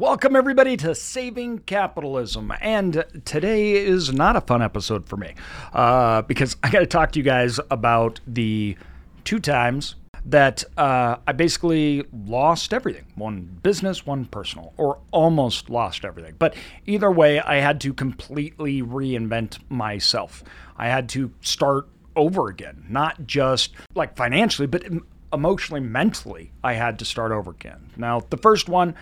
Welcome, everybody, to Saving Capitalism. And today is not a fun episode for me uh, because I got to talk to you guys about the two times that uh, I basically lost everything one business, one personal, or almost lost everything. But either way, I had to completely reinvent myself. I had to start over again, not just like financially, but emotionally, mentally, I had to start over again. Now, the first one,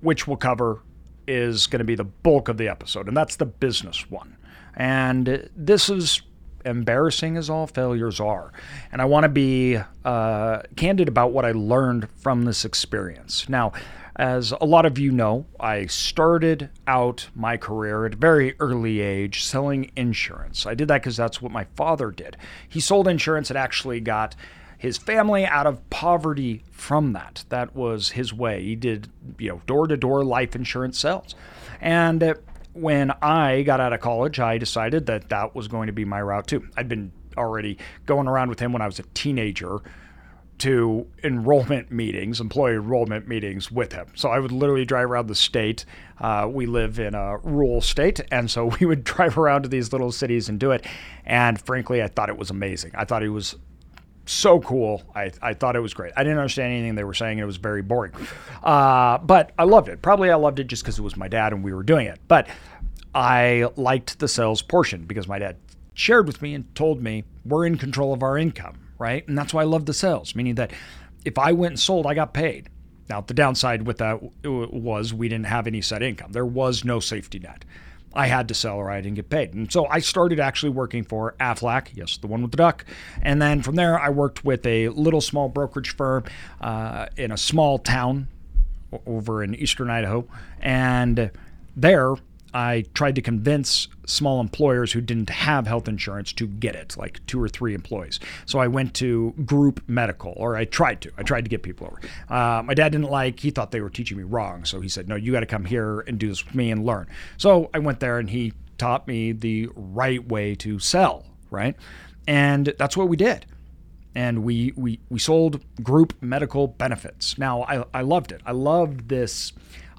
which we'll cover, is going to be the bulk of the episode, and that's the business one. And this is embarrassing as all failures are. And I want to be uh, candid about what I learned from this experience. Now, as a lot of you know, I started out my career at a very early age selling insurance. I did that because that's what my father did. He sold insurance and actually got his family out of poverty from that. That was his way. He did, you know, door to door life insurance sales. And uh, when I got out of college, I decided that that was going to be my route too. I'd been already going around with him when I was a teenager to enrollment meetings, employee enrollment meetings with him. So I would literally drive around the state. Uh, we live in a rural state, and so we would drive around to these little cities and do it. And frankly, I thought it was amazing. I thought he was so cool. I, I thought it was great. I didn't understand anything they were saying. It was very boring. Uh, but I loved it. Probably I loved it just because it was my dad and we were doing it. But I liked the sales portion because my dad shared with me and told me we're in control of our income, right? And that's why I love the sales, meaning that if I went and sold, I got paid. Now, the downside with that was we didn't have any set income. There was no safety net. I had to sell or I didn't get paid. And so I started actually working for Aflac, yes, the one with the duck. And then from there, I worked with a little small brokerage firm uh, in a small town over in eastern Idaho. And there, I tried to convince small employers who didn't have health insurance to get it, like two or three employees. So I went to group medical, or I tried to. I tried to get people over. Uh, my dad didn't like, he thought they were teaching me wrong. So he said, No, you got to come here and do this with me and learn. So I went there and he taught me the right way to sell, right? And that's what we did. And we, we, we sold group medical benefits. Now, I, I loved it. I loved this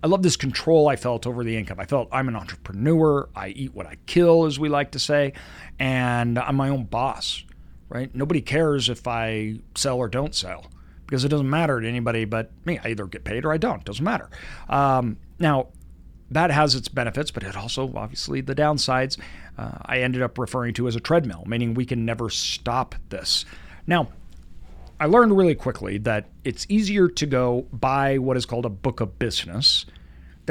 I love this control I felt over the income. I felt I'm an entrepreneur. I eat what I kill, as we like to say, and I'm my own boss, right? Nobody cares if I sell or don't sell because it doesn't matter to anybody but me. I either get paid or I don't. Doesn't matter. Um, now, that has its benefits, but it also, obviously, the downsides uh, I ended up referring to as a treadmill, meaning we can never stop this. Now, I learned really quickly that it's easier to go buy what is called a book of business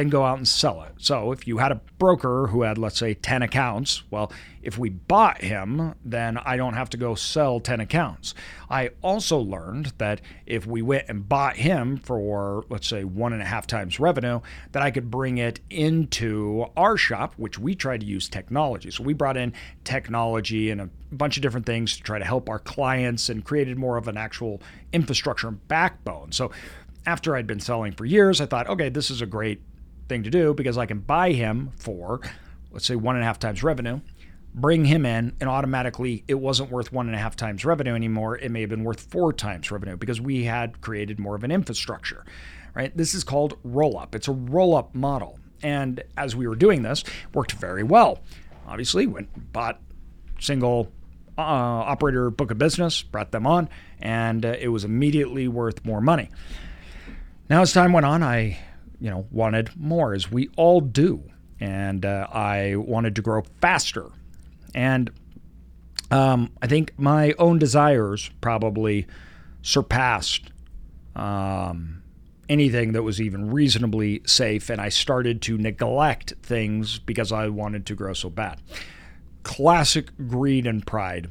then go out and sell it. So if you had a broker who had, let's say, 10 accounts, well, if we bought him, then I don't have to go sell 10 accounts. I also learned that if we went and bought him for, let's say, one and a half times revenue, that I could bring it into our shop, which we tried to use technology. So we brought in technology and a bunch of different things to try to help our clients and created more of an actual infrastructure backbone. So after I'd been selling for years, I thought, okay, this is a great thing to do because I can buy him for, let's say, one and a half times revenue, bring him in, and automatically it wasn't worth one and a half times revenue anymore. It may have been worth four times revenue because we had created more of an infrastructure. Right? This is called roll up. It's a roll up model. And as we were doing this, worked very well. Obviously, went bought single uh, operator book of business, brought them on, and uh, it was immediately worth more money. Now, as time went on, I you know, wanted more, as we all do. And uh, I wanted to grow faster. And um, I think my own desires probably surpassed um, anything that was even reasonably safe. And I started to neglect things because I wanted to grow so bad. Classic greed and pride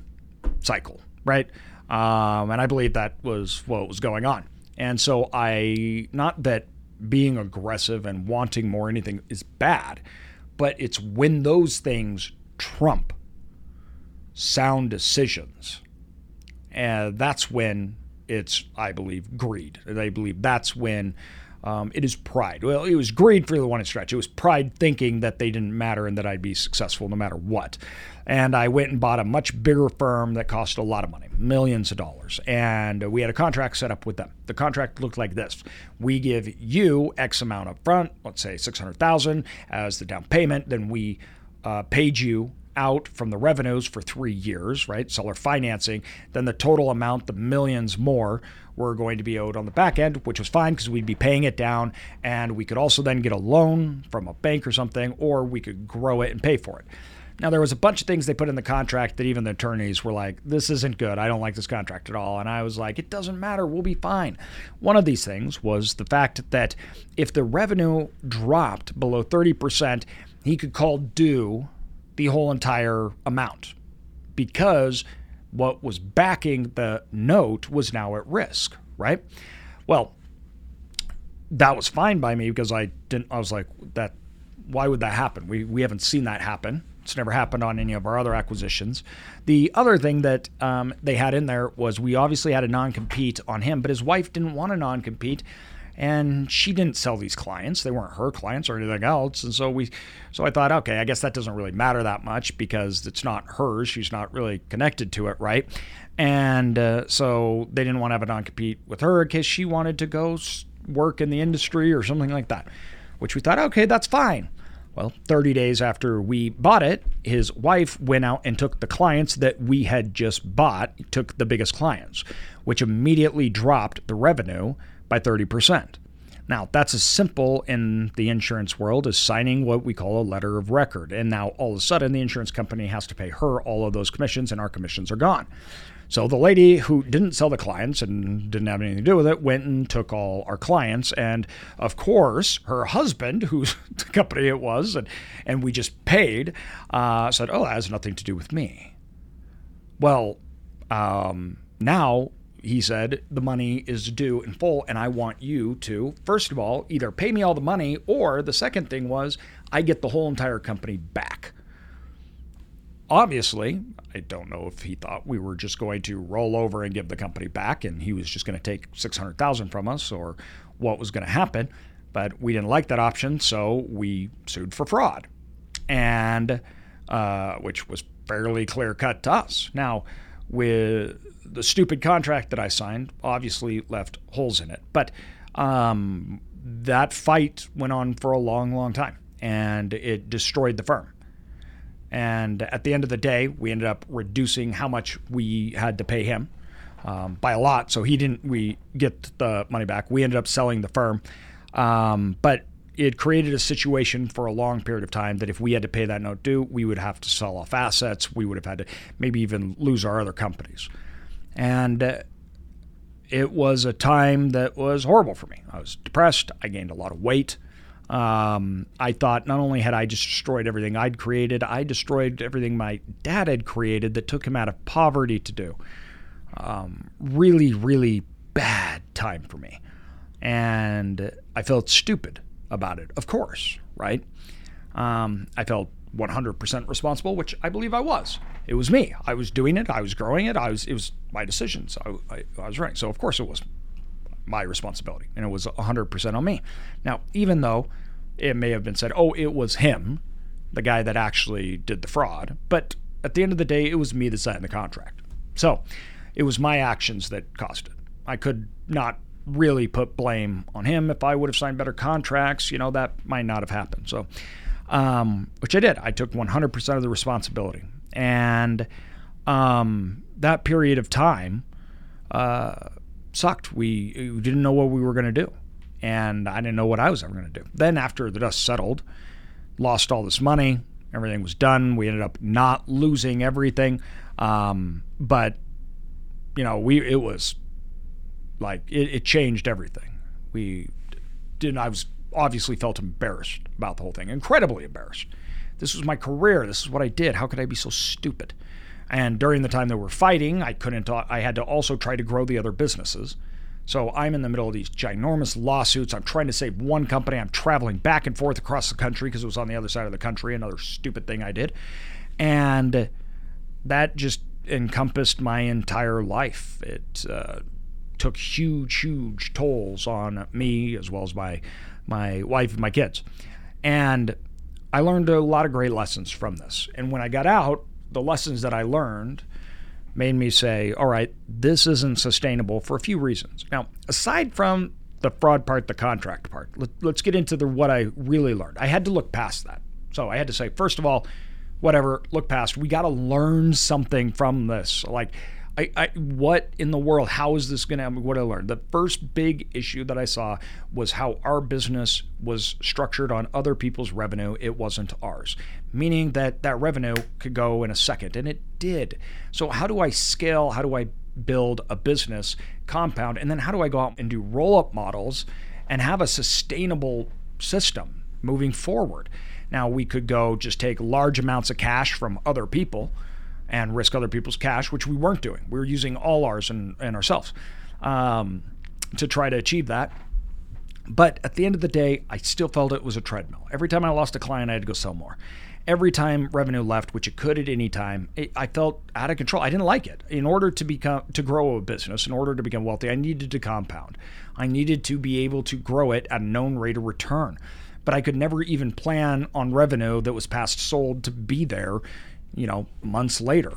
cycle, right? Um, and I believe that was what was going on. And so I, not that being aggressive and wanting more anything is bad, but it's when those things trump sound decisions. And that's when it's, I believe, greed. I believe that's when Um, it is pride. Well, it was greed for the one stretch. It was pride thinking that they didn't matter and that I'd be successful no matter what. And I went and bought a much bigger firm that cost a lot of money, millions of dollars. And we had a contract set up with them. The contract looked like this: We give you X amount up front, let's say six hundred thousand as the down payment. Then we uh, paid you out from the revenues for three years, right? Seller financing. Then the total amount, the millions more, were going to be owed on the back end, which was fine because we'd be paying it down. And we could also then get a loan from a bank or something, or we could grow it and pay for it. Now, there was a bunch of things they put in the contract that even the attorneys were like, this isn't good. I don't like this contract at all. And I was like, it doesn't matter. We'll be fine. One of these things was the fact that if the revenue dropped below 30%, he could call due the whole entire amount because what was backing the note was now at risk, right? Well, that was fine by me because I didn't I was like that why would that happen? We we haven't seen that happen. It's never happened on any of our other acquisitions. The other thing that um, they had in there was we obviously had a non compete on him, but his wife didn't want a non compete and she didn't sell these clients. They weren't her clients or anything else. And so we so i thought okay i guess that doesn't really matter that much because it's not hers. She's not really connected to it right? And uh, so they didn't want to have a non-compete with her in case she wanted to go work in the industry or something like that which we thought okay that's fine. Well, 30 days after we bought it, his wife went out and took the clients that we had just bought, took the biggest clients, which immediately dropped the revenue by 30%. Now, that's as simple in the insurance world as signing what we call a letter of record. And now all of a sudden, the insurance company has to pay her all of those commissions, and our commissions are gone. So the lady who didn't sell the clients and didn't have anything to do with it went and took all our clients. And of course, her husband, whose company it was, and, and we just paid, uh, said, Oh, that has nothing to do with me. Well, um, now he said, the money is due in full, and I want you to, first of all, either pay me all the money, or the second thing was, I get the whole entire company back. Obviously, I don't know if he thought we were just going to roll over and give the company back, and he was just going to take 600000 from us, or what was going to happen. But we didn't like that option, so we sued for fraud, and uh, which was fairly clear cut to us. Now, with the stupid contract that I signed obviously left holes in it. But um, that fight went on for a long, long time and it destroyed the firm. And at the end of the day, we ended up reducing how much we had to pay him um, by a lot. So he didn't, we get the money back. We ended up selling the firm. Um, but it created a situation for a long period of time that if we had to pay that note due, we would have to sell off assets. We would have had to maybe even lose our other companies. And uh, it was a time that was horrible for me. I was depressed. I gained a lot of weight. Um, I thought not only had I just destroyed everything I'd created, I destroyed everything my dad had created that took him out of poverty to do. Um, really, really bad time for me. And I felt stupid about it, of course, right? Um, I felt 100% responsible, which I believe I was. It was me. I was doing it. I was growing it. I was. It was my decisions. I, I, I was right. So of course it was my responsibility, and it was 100% on me. Now, even though it may have been said, "Oh, it was him, the guy that actually did the fraud," but at the end of the day, it was me that signed the contract. So it was my actions that caused it. I could not really put blame on him. If I would have signed better contracts, you know, that might not have happened. So, um, which I did. I took 100% of the responsibility. And um, that period of time uh, sucked. We, we didn't know what we were going to do. And I didn't know what I was ever going to do. Then, after the dust settled, lost all this money, everything was done. We ended up not losing everything. Um, but, you know, we it was like it, it changed everything. We didn't. I was obviously felt embarrassed about the whole thing, incredibly embarrassed. This was my career. This is what I did. How could I be so stupid? And during the time that we're fighting, I couldn't. I had to also try to grow the other businesses. So I'm in the middle of these ginormous lawsuits. I'm trying to save one company. I'm traveling back and forth across the country because it was on the other side of the country. Another stupid thing I did, and that just encompassed my entire life. It uh, took huge, huge tolls on me as well as my my wife and my kids. And I learned a lot of great lessons from this. And when I got out, the lessons that I learned made me say, all right, this isn't sustainable for a few reasons. Now, aside from the fraud part, the contract part, let, us get into the what I really learned. I had to look past that. So I had to say, first of all, whatever, look past. We got to learn something from this. Like, I, I, what in the world? How is this going to? What I learned. The first big issue that I saw was how our business was structured on other people's revenue. It wasn't ours, meaning that that revenue could go in a second, and it did. So how do I scale? How do I build a business compound, and then how do I go out and do roll up models and have a sustainable system moving forward? Now we could go just take large amounts of cash from other people and risk other people's cash, which we weren't doing. We were using all ours and, and ourselves um, to try to achieve that. But at the end of the day, I still felt it was a treadmill. Every time I lost a client, I had to go sell more. Every time revenue left, which it could at any time, it, I felt out of control. I didn't like it. In order to become to grow a business, in order to become wealthy, I needed to compound. I needed to be able to grow it at a known rate of return. But I could never even plan on revenue that was past sold to be there you know, months later.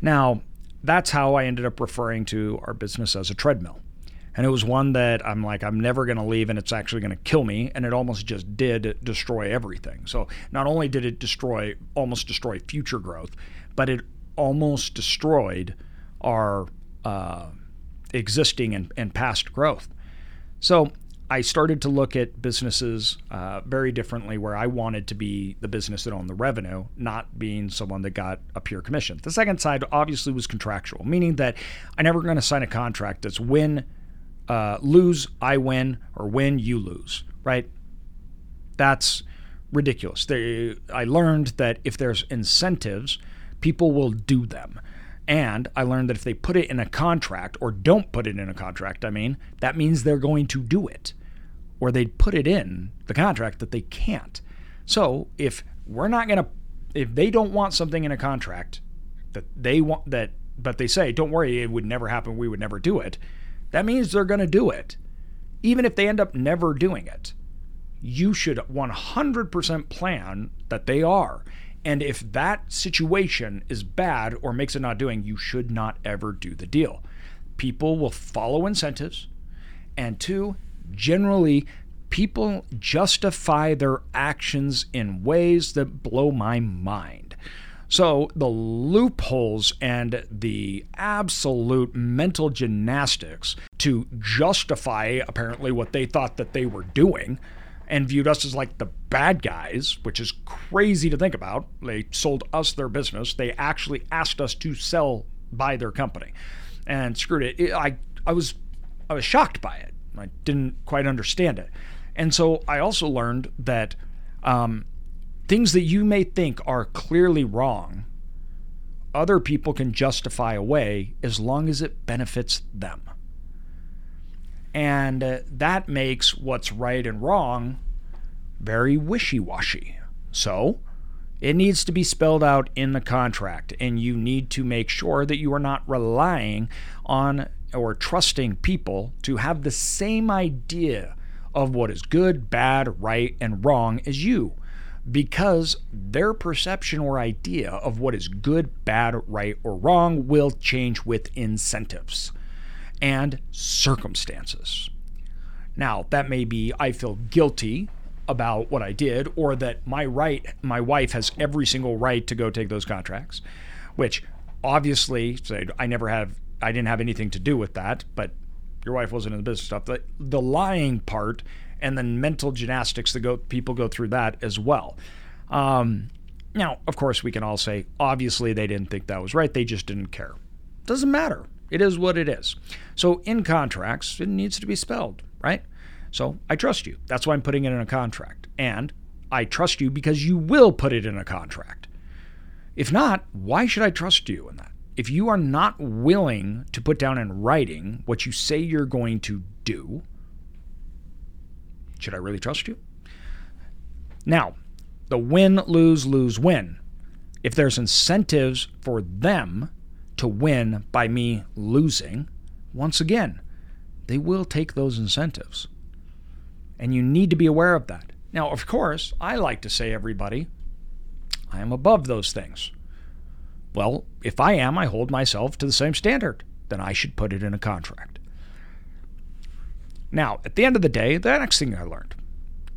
Now, that's how I ended up referring to our business as a treadmill. And it was one that I'm like, I'm never going to leave and it's actually going to kill me. And it almost just did destroy everything. So not only did it destroy, almost destroy future growth, but it almost destroyed our uh, existing and, and past growth. So I started to look at businesses uh, very differently, where I wanted to be the business that owned the revenue, not being someone that got a pure commission. The second side obviously was contractual, meaning that I never going to sign a contract that's win, uh, lose, I win, or win, you lose, right? That's ridiculous. They, I learned that if there's incentives, people will do them. And I learned that if they put it in a contract or don't put it in a contract, I mean, that means they're going to do it or they'd put it in the contract that they can't. So if we're not going to, if they don't want something in a contract that they want, that, but they say, don't worry, it would never happen, we would never do it, that means they're going to do it. Even if they end up never doing it, you should 100% plan that they are. And if that situation is bad or makes it not doing, you should not ever do the deal. People will follow incentives. And two, generally people justify their actions in ways that blow my mind. So, the loopholes and the absolute mental gymnastics to justify apparently what they thought that they were doing and viewed us as like the bad guys, which is crazy to think about. They sold us their business. They actually asked us to sell buy their company and screwed it. I I was I was shocked by it. I didn't quite understand it. And so I also learned that um, things that you may think are clearly wrong, other people can justify away as long as it benefits them. And uh, that makes what's right and wrong very wishy washy. So, it needs to be spelled out in the contract, and you need to make sure that you are not relying on or trusting people to have the same idea of what is good, bad, right, and wrong as you because their perception or idea of what is good, bad, right, or wrong will change with incentives and circumstances. Now, that may be I feel guilty about what I did, or that my right, my wife has every single right to go take those contracts, which obviously I never have I didn't have anything to do with that, but your wife wasn't in the business stuff. The, the lying part and then mental gymnastics that go people go through that as well. Um, now, of course, we can all say obviously they didn't think that was right. They just didn't care. Doesn't matter. It is what it is. So in contracts, it needs to be spelled right. So I trust you. That's why I'm putting it in a contract, and I trust you because you will put it in a contract. If not, why should I trust you in that? If you are not willing to put down in writing what you say you're going to do, should I really trust you? Now, the win, lose, lose, win. If there's incentives for them to win by me losing, once again, they will take those incentives. And you need to be aware of that. Now, of course, I like to say, everybody, I am above those things. Well, if I am, I hold myself to the same standard. Then I should put it in a contract. Now, at the end of the day, the next thing I learned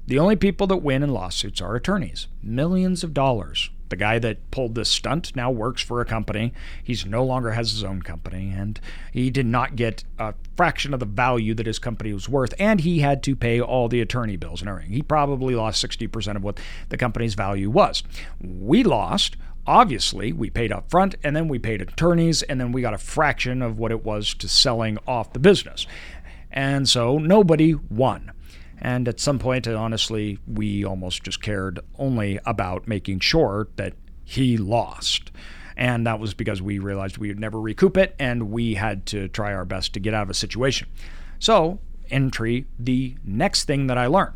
the only people that win in lawsuits are attorneys. Millions of dollars. The guy that pulled this stunt now works for a company. He's no longer has his own company, and he did not get a fraction of the value that his company was worth. And he had to pay all the attorney bills and everything. He probably lost 60% of what the company's value was. We lost obviously we paid up front and then we paid attorneys and then we got a fraction of what it was to selling off the business and so nobody won and at some point, honestly, we almost just cared only about making sure that he lost. And that was because we realized we would never recoup it and we had to try our best to get out of a situation. So, entry, the next thing that I learned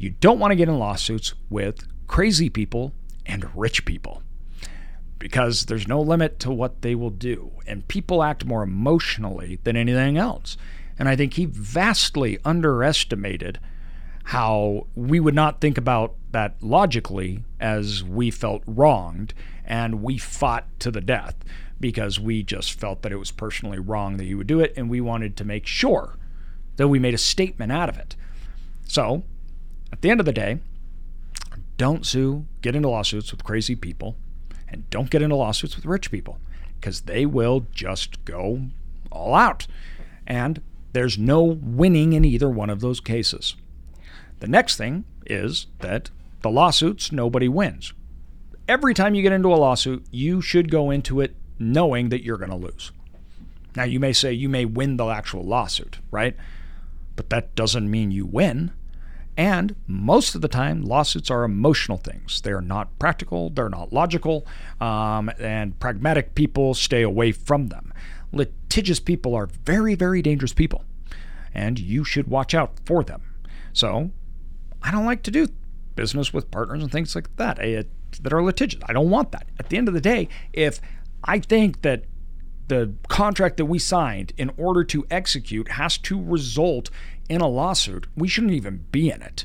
you don't want to get in lawsuits with crazy people and rich people because there's no limit to what they will do. And people act more emotionally than anything else. And I think he vastly underestimated how we would not think about that logically as we felt wronged and we fought to the death because we just felt that it was personally wrong that he would do it and we wanted to make sure that we made a statement out of it. So, at the end of the day, don't sue, get into lawsuits with crazy people, and don't get into lawsuits with rich people because they will just go all out. And there's no winning in either one of those cases. The next thing is that the lawsuits, nobody wins. Every time you get into a lawsuit, you should go into it knowing that you're going to lose. Now, you may say you may win the actual lawsuit, right? But that doesn't mean you win. And most of the time, lawsuits are emotional things. They're not practical, they're not logical, um, and pragmatic people stay away from them litigious people are very, very dangerous people, and you should watch out for them. So, I don't like to do business with partners and things like that eh, that are litigious. I don't want that. At the end of the day, if I think that the contract that we signed in order to execute has to result in a lawsuit, we shouldn't even be in it.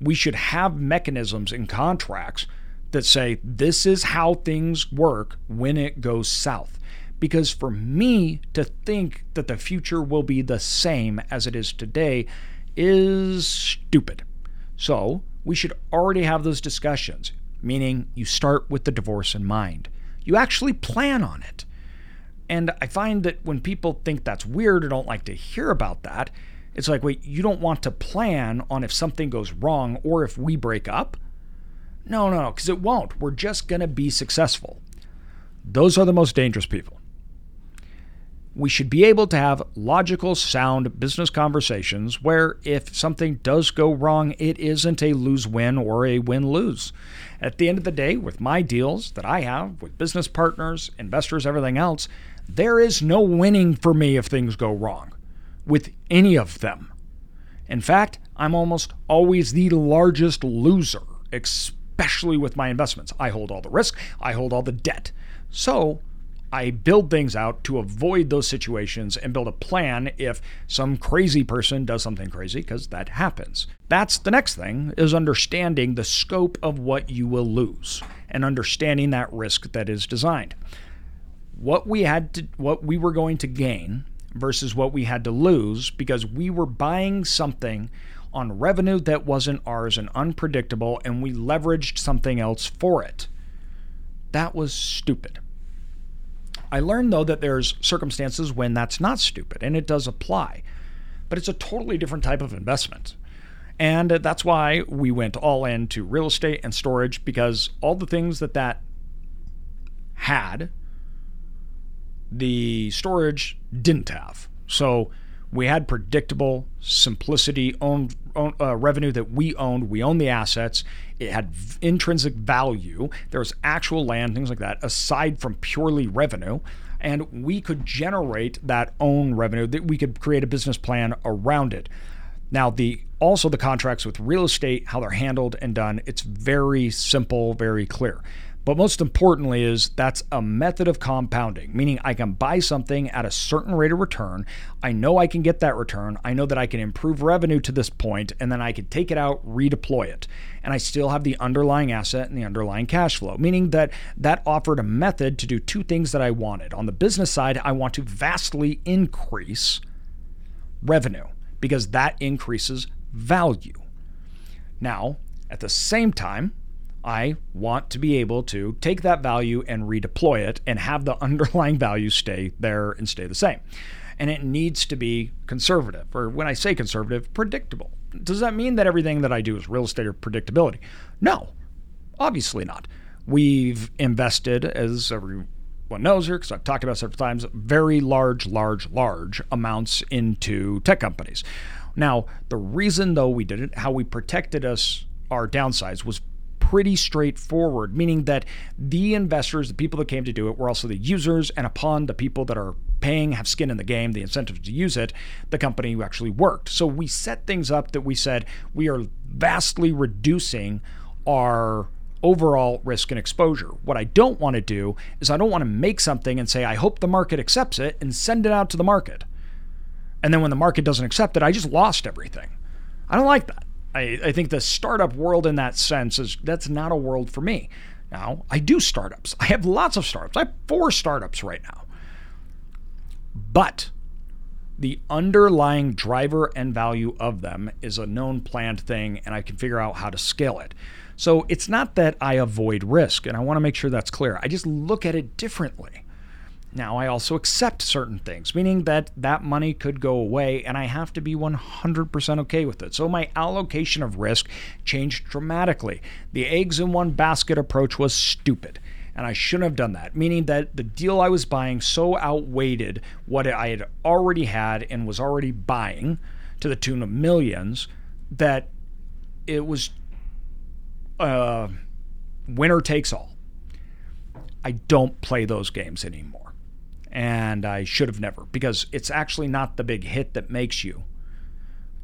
We should have mechanisms and contracts that say this is how things work when it goes south. Because for me to think that the future will be the same as it is today is stupid. So we should already have those discussions, meaning you start with the divorce in mind. You actually plan on it. And I find that when people think that's weird or don't like to hear about that, it's like, wait, you don't want to plan on if something goes wrong or if we break up? No, no, no, because it won't. We're just going to be successful. Those are the most dangerous people we should be able to have logical, sound business conversations where if something does go wrong, it isn't a lose win or a win lose. At the end of the day, with my deals that I have with business partners, investors, everything else, there is no winning for me if things go wrong with any of them. In fact, I'm almost always the largest loser, especially with my investments. I hold all the risk, I hold all the debt. So, I build things out to avoid those situations and build a plan if some crazy person does something crazy, because that happens. That's the next thing is understanding the scope of what you will lose and understanding that risk that is designed. What we had to what we were going to gain versus what we had to lose because we were buying something on revenue that wasn't ours and unpredictable and we leveraged something else for it. That was stupid. I learned, though, that there's circumstances when that's not stupid, and it does apply. But it's a totally different type of investment. And that's why we went all in to real estate and storage because all the things that that had, the storage didn't have. So we had predictable simplicity owned, own, uh, revenue that we owned. We owned the assets. It had v- intrinsic value. There was actual land things like that aside from purely revenue. And we could generate that own revenue that we could create a business plan around it. Now the also the contracts with real estate how they're handled and done it's very simple very clear But most importantly, is that's a method of compounding, meaning I can buy something at a certain rate of return. I know I can get that return. I know that I can improve revenue to this point, and then I can take it out, redeploy it. And I still have the underlying asset and the underlying cash flow, meaning that that offered a method to do two things that I wanted. On the business side, I want to vastly increase revenue because that increases value. Now, at the same time, I want to be able to take that value and redeploy it and have the underlying value stay there and stay the same. And it needs to be conservative, or when I say conservative, predictable. Does that mean that everything that I do is real estate or predictability? No, obviously not. We've invested, as everyone knows here, because I've talked about several times, very large, large, large amounts into tech companies. Now, the reason though we did it, how we protected us our downsides was pretty straightforward, meaning that the investors, the people that came to do it, were also the users, and upon the people that are paying, have skin in the game, the incentive to use it, the company actually worked. So we set things up that we said we are vastly reducing our overall risk and exposure. What I don't want to do is I don't want to make something and say, I hope the market accepts it and send it out to the market. And then when the market doesn't accept it, I just lost everything. I don't like that. I, I think the startup world in that sense is that's not a world for me. Now, I do startups. I have lots of startups. I have four startups right now. But the underlying driver and value of them is a known planned thing, and I can figure out how to scale it. So it's not that I avoid risk, and I want to make sure that's clear. I just look at it differently. Now, I also accept certain things, meaning that that money could go away and I have to be 100% okay with it. So my allocation of risk changed dramatically. The eggs in one basket approach was stupid. And I shouldn't have done that, meaning that the deal I was buying so outweighed what I had already had and was already buying to the tune of millions that it was uh, winner takes all. I don't play those games anymore and I should have never because it's actually not the big hit that makes you.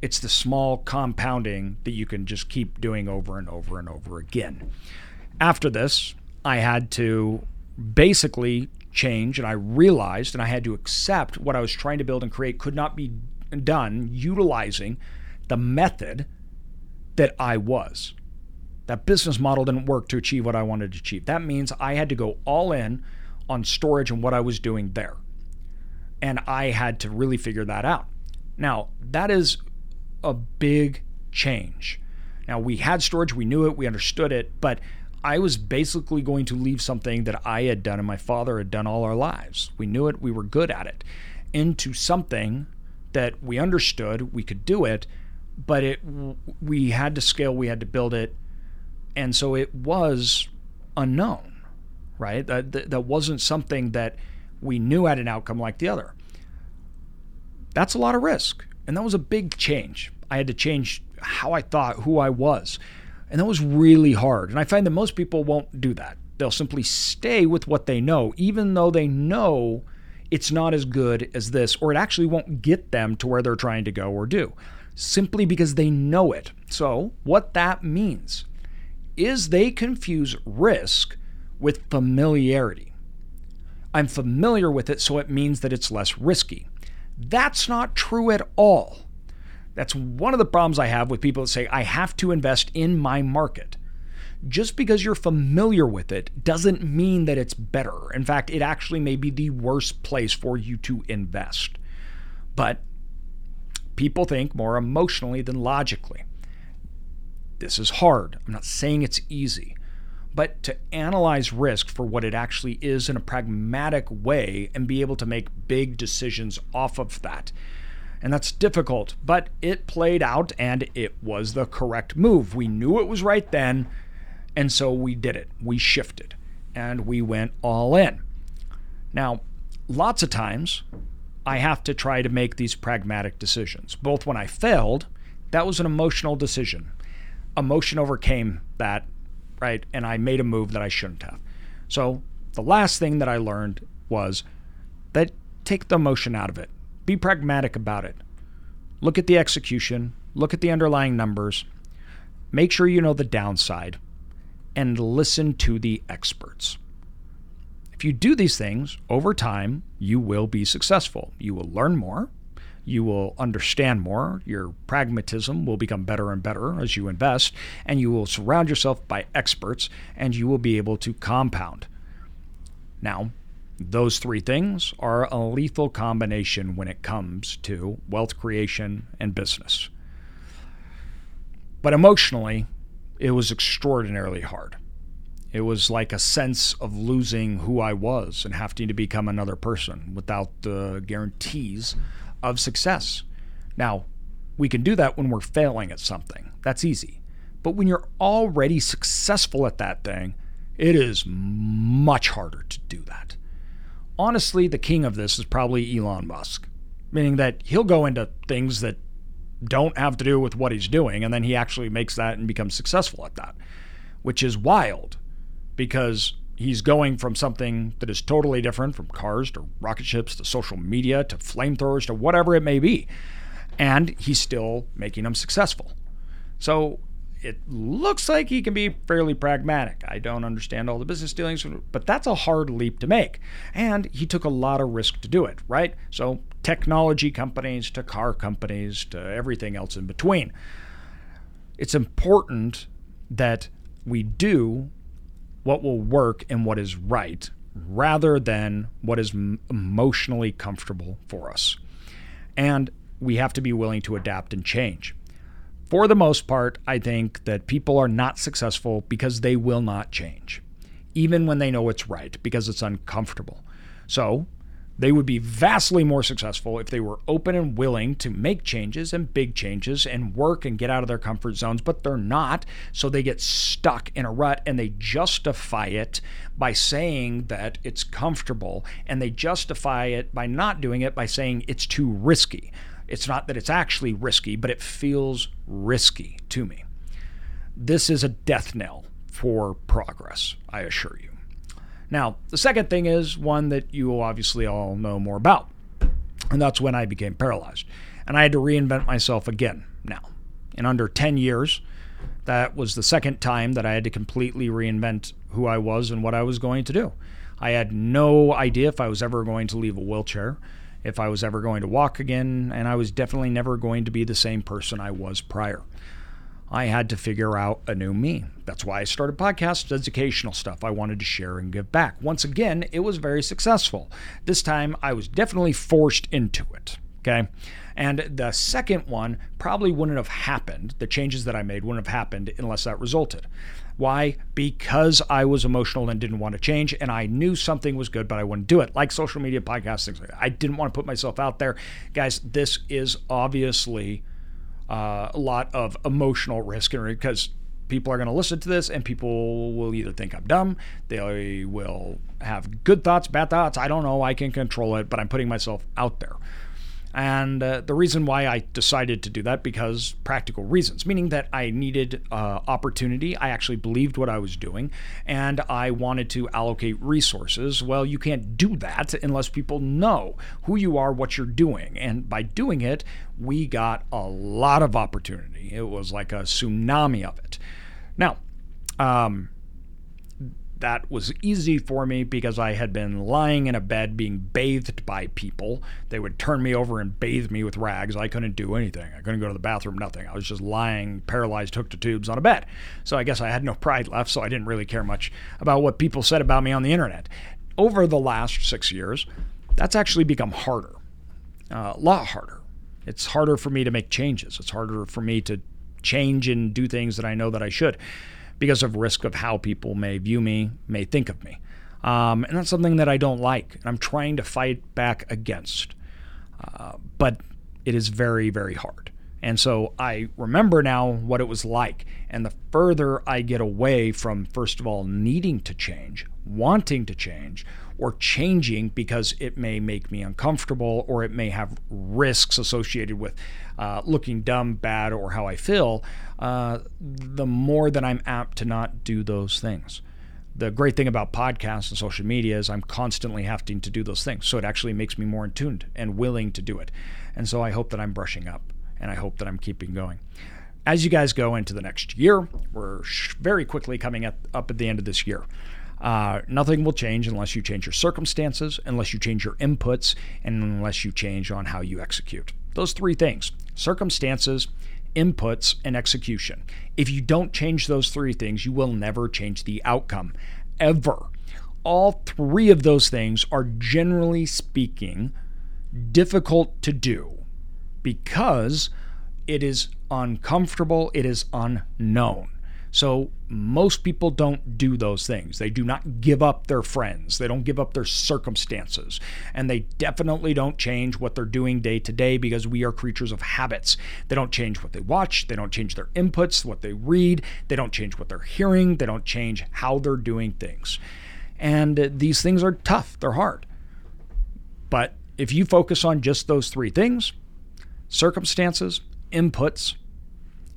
It's the small compounding that you can just keep doing over and over and over again. After this, I had to basically change and I realized and I had to accept what I was trying to build and create could not be done utilizing the method that I was. That business model didn't work to achieve what I wanted to achieve. That means I had to go all in on storage and what I was doing there. And I had to really figure that out. Now, that is a big change. Now, we had storage, we knew it, we understood it, but I was basically going to leave something that I had done and my father had done all our lives. We knew it, we were good at it, into something that we understood, we could do it, but it we had to scale, we had to build it, and so it was unknown right? That, that, that wasn't something that we knew had an outcome like the other. That's a lot of risk. And that was a big change. I had to change how I thought, who I was. And that was really hard. And I find that most people won't do that. They'll simply stay with what they know, even though they know it's not as good as this, or it actually won't get them to where they're trying to go or do, simply because they know it. So, what that means is they confuse risk with familiarity. I'm familiar with it, so it means that it's less risky. That's not true at all. That's one of the problems I have with people that say, I have to invest in my market. Just because you're familiar with it doesn't mean that it's better. In fact, it actually may be the worst place for you to invest. But people think more emotionally than logically. This is hard. I'm not saying it's easy but to analyze risk for what it actually is in a pragmatic way and be able to make big decisions off of that. And that's difficult, but it played out and it was the correct move. We knew it was right then, and so we did it. We shifted and we went all in. Now, lots of times I have to try to make these pragmatic decisions. Both when I failed, that was an emotional decision. Emotion overcame that right? And I made a move that I shouldn't have. So the last thing that I learned was that take the emotion out of it. Be pragmatic about it. Look at the execution, look at the underlying numbers, make sure you know the downside, and listen to the experts. If you do these things over time, you will be successful. You will learn more, you will understand more, your pragmatism will become better and better as you invest, and you will surround yourself by experts and you will be able to compound. Now, those three things are a lethal combination when it comes to wealth creation and business. But emotionally, it was extraordinarily hard. It was like a sense of losing who I was and having to become another person without the guarantees of success. Now, we can do that when we're failing at something. That's easy. But when you're already successful at that thing, it is much harder to do that. Honestly, the king of this is probably Elon Musk, meaning that he'll go into things that don't have to do with what he's doing, and then he actually makes that and becomes successful at that, which is wild because he's going from something that is totally different from cars to rocket ships to social media to flamethrowers to whatever it may be. And he's still making them successful. So it looks like he can be fairly pragmatic. I don't understand all the business dealings, but that's a hard leap to make. And he took a lot of risk to do it, right? So, technology companies to car companies to everything else in between. It's important that we do what will work and what is right rather than what is emotionally comfortable for us. And we have to be willing to adapt and change. For the most part, I think that people are not successful because they will not change, even when they know it's right, because it's uncomfortable. So they would be vastly more successful if they were open and willing to make changes and big changes and work and get out of their comfort zones, but they're not. So they get stuck in a rut and they justify it by saying that it's comfortable and they justify it by not doing it by saying it's too risky. It's not that it's actually risky, but it feels risky to me. This is a death knell for progress, I assure you. Now, the second thing is one that you obviously all know more about, and that's when I became paralyzed. And I had to reinvent myself again now. In under 10 years, that was the second time that I had to completely reinvent who I was and what I was going to do. I had no idea if I was ever going to leave a wheelchair, if I was ever going to walk again, and I was definitely never going to be the same person I was prior. I had to figure out a new me. That's why I started podcasts, educational stuff I wanted to share and give back. Once again, it was very successful. This time I was definitely forced into it. Okay. And the second one probably wouldn't have happened. The changes that I made wouldn't have happened unless that resulted. Why? Because I was emotional and didn't want to change, and I knew something was good, but I wouldn't do it. Like social media, podcasts, things like that. I didn't want to put myself out there. Guys, this is obviously uh, a lot of emotional risk because people are going to listen to this and people will either think I'm dumb, they will have good thoughts, bad thoughts. I don't know. I can control it, but I'm putting myself out there. And uh, the reason why I decided to do that because practical reasons, meaning that I needed uh, opportunity. I actually believed what I was doing, and I wanted to allocate resources. Well, you can't do that unless people know who you are, what you're doing, and by doing it, we got a lot of opportunity. It was like a tsunami of it. Now, um, that was easy for me because I had been lying in a bed being bathed by people. They would turn me over and bathe me with rags. I couldn't do anything. I couldn't go to the bathroom, nothing. I was just lying, paralyzed, hooked to tubes on a bed. So I guess I had no pride left, so I didn't really care much about what people said about me on the internet. Over the last six years, that's actually become harder, uh, a lot harder. It's harder for me to make changes. It's harder for me to change and do things that I know that I should because of risk of how people may view me, may think of me. Um, and that's something that I don't like. And I'm trying to fight back against. Uh, but it is very, very hard. And so I remember now what it was like. And the further I get away from, first of all, needing to change, wanting to change, or changing because it may make me uncomfortable or it may have risks associated with uh, looking dumb, bad, or how I feel, uh, the more that I'm apt to not do those things. The great thing about podcasts and social media is I'm constantly having to do those things. So it actually makes me more in tuned and willing to do it. And so I hope that I'm brushing up and I hope that I'm keeping going. as you guys go into the next year, we're very quickly coming up, at the end of this year. Uh, nothing will change unless you change your circumstances, unless you change your inputs, and unless you change on how you execute. Those three things circumstances, inputs, and execution. If you don't change those three things, you will never change the outcome, ever. All three of those things are generally speaking difficult to do because it is uncomfortable, it is unknown. So most people don't do those things. They do not give up their friends. They don't give up their circumstances. And they definitely don't change what they're doing day to day because we are creatures of habits. They don't change what they watch. They don't change their inputs, what they read. They don't change what they're hearing. They don't change how they're doing things. And these things are tough, they're hard. But if you focus on just those three things circumstances, inputs,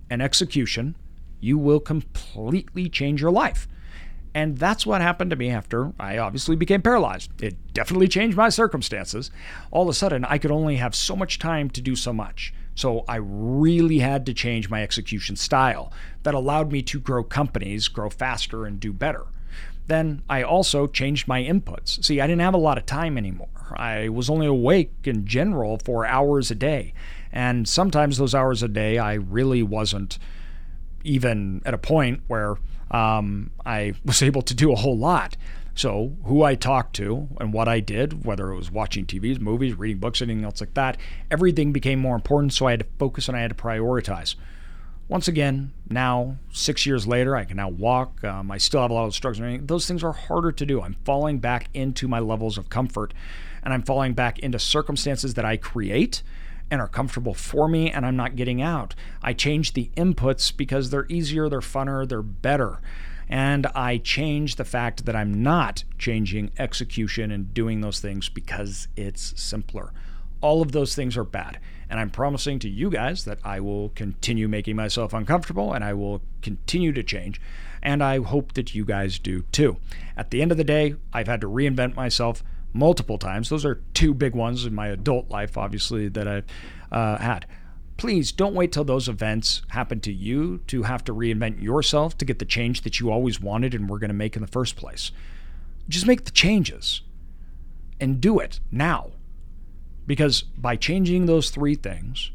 and execution you will completely change your life. And that's what happened to me after I obviously became paralyzed. It definitely changed my circumstances. All of a sudden, I could only have so much time to do so much. So I really had to change my execution style that allowed me to grow companies, grow faster, and do better. Then I also changed my inputs. See, I didn't have a lot of time anymore. I was only awake in general for hours a day. And sometimes those hours a day, I really wasn't even at a point where um, I was able to do a whole lot. So, who I talked to and what I did, whether it was watching TVs, movies, reading books, anything else like that, everything became more important. So, I had to focus and I had to prioritize. Once again, now, six years later, I can now walk. Um, I still have a lot of struggles. Those things are harder to do. I'm falling back into my levels of comfort and I'm falling back into circumstances that I create and are comfortable for me and I'm not getting out. I change the inputs because they're easier, they're funner, they're better. And I change the fact that I'm not changing execution and doing those things because it's simpler. All of those things are bad. And I'm promising to you guys that I will continue making myself uncomfortable and I will continue to change. And I hope that you guys do too. At the end of the day, I've had to reinvent myself multiple times. Those are two big ones in my adult life, obviously, that I've uh, had. Please don't wait till those events happen to you to have to reinvent yourself to get the change that you always wanted and were going to make in the first place. Just make the changes and do it now. Because by changing those three things,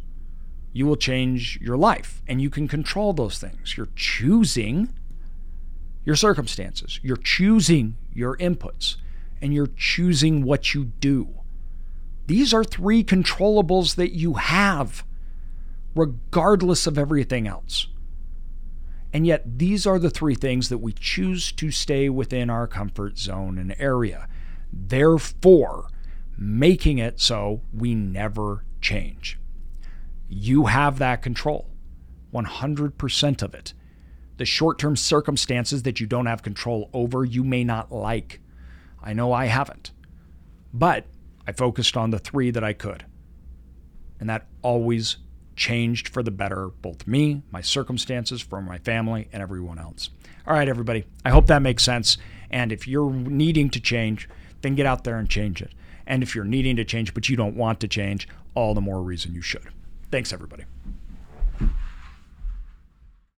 you will change your life and you can control those things. You're choosing your circumstances, you're choosing your inputs and you're choosing what you do. These are three controllables that you have, regardless of everything else. And yet, these are the three things that we choose to stay within our comfort zone and area. Therefore, making it so we never change. You have that control, 100% of it. The short term circumstances that you don't have control over, you may not like. I know I haven't. But I focused on the three that I could. And that always changed for the better, both me, my circumstances, for my family, and everyone else. All right, everybody. I hope that makes sense. And if you're needing to change, then get out there and change it. And if you're needing to change, but you don't want to change, all the more reason you should. Thanks, everybody.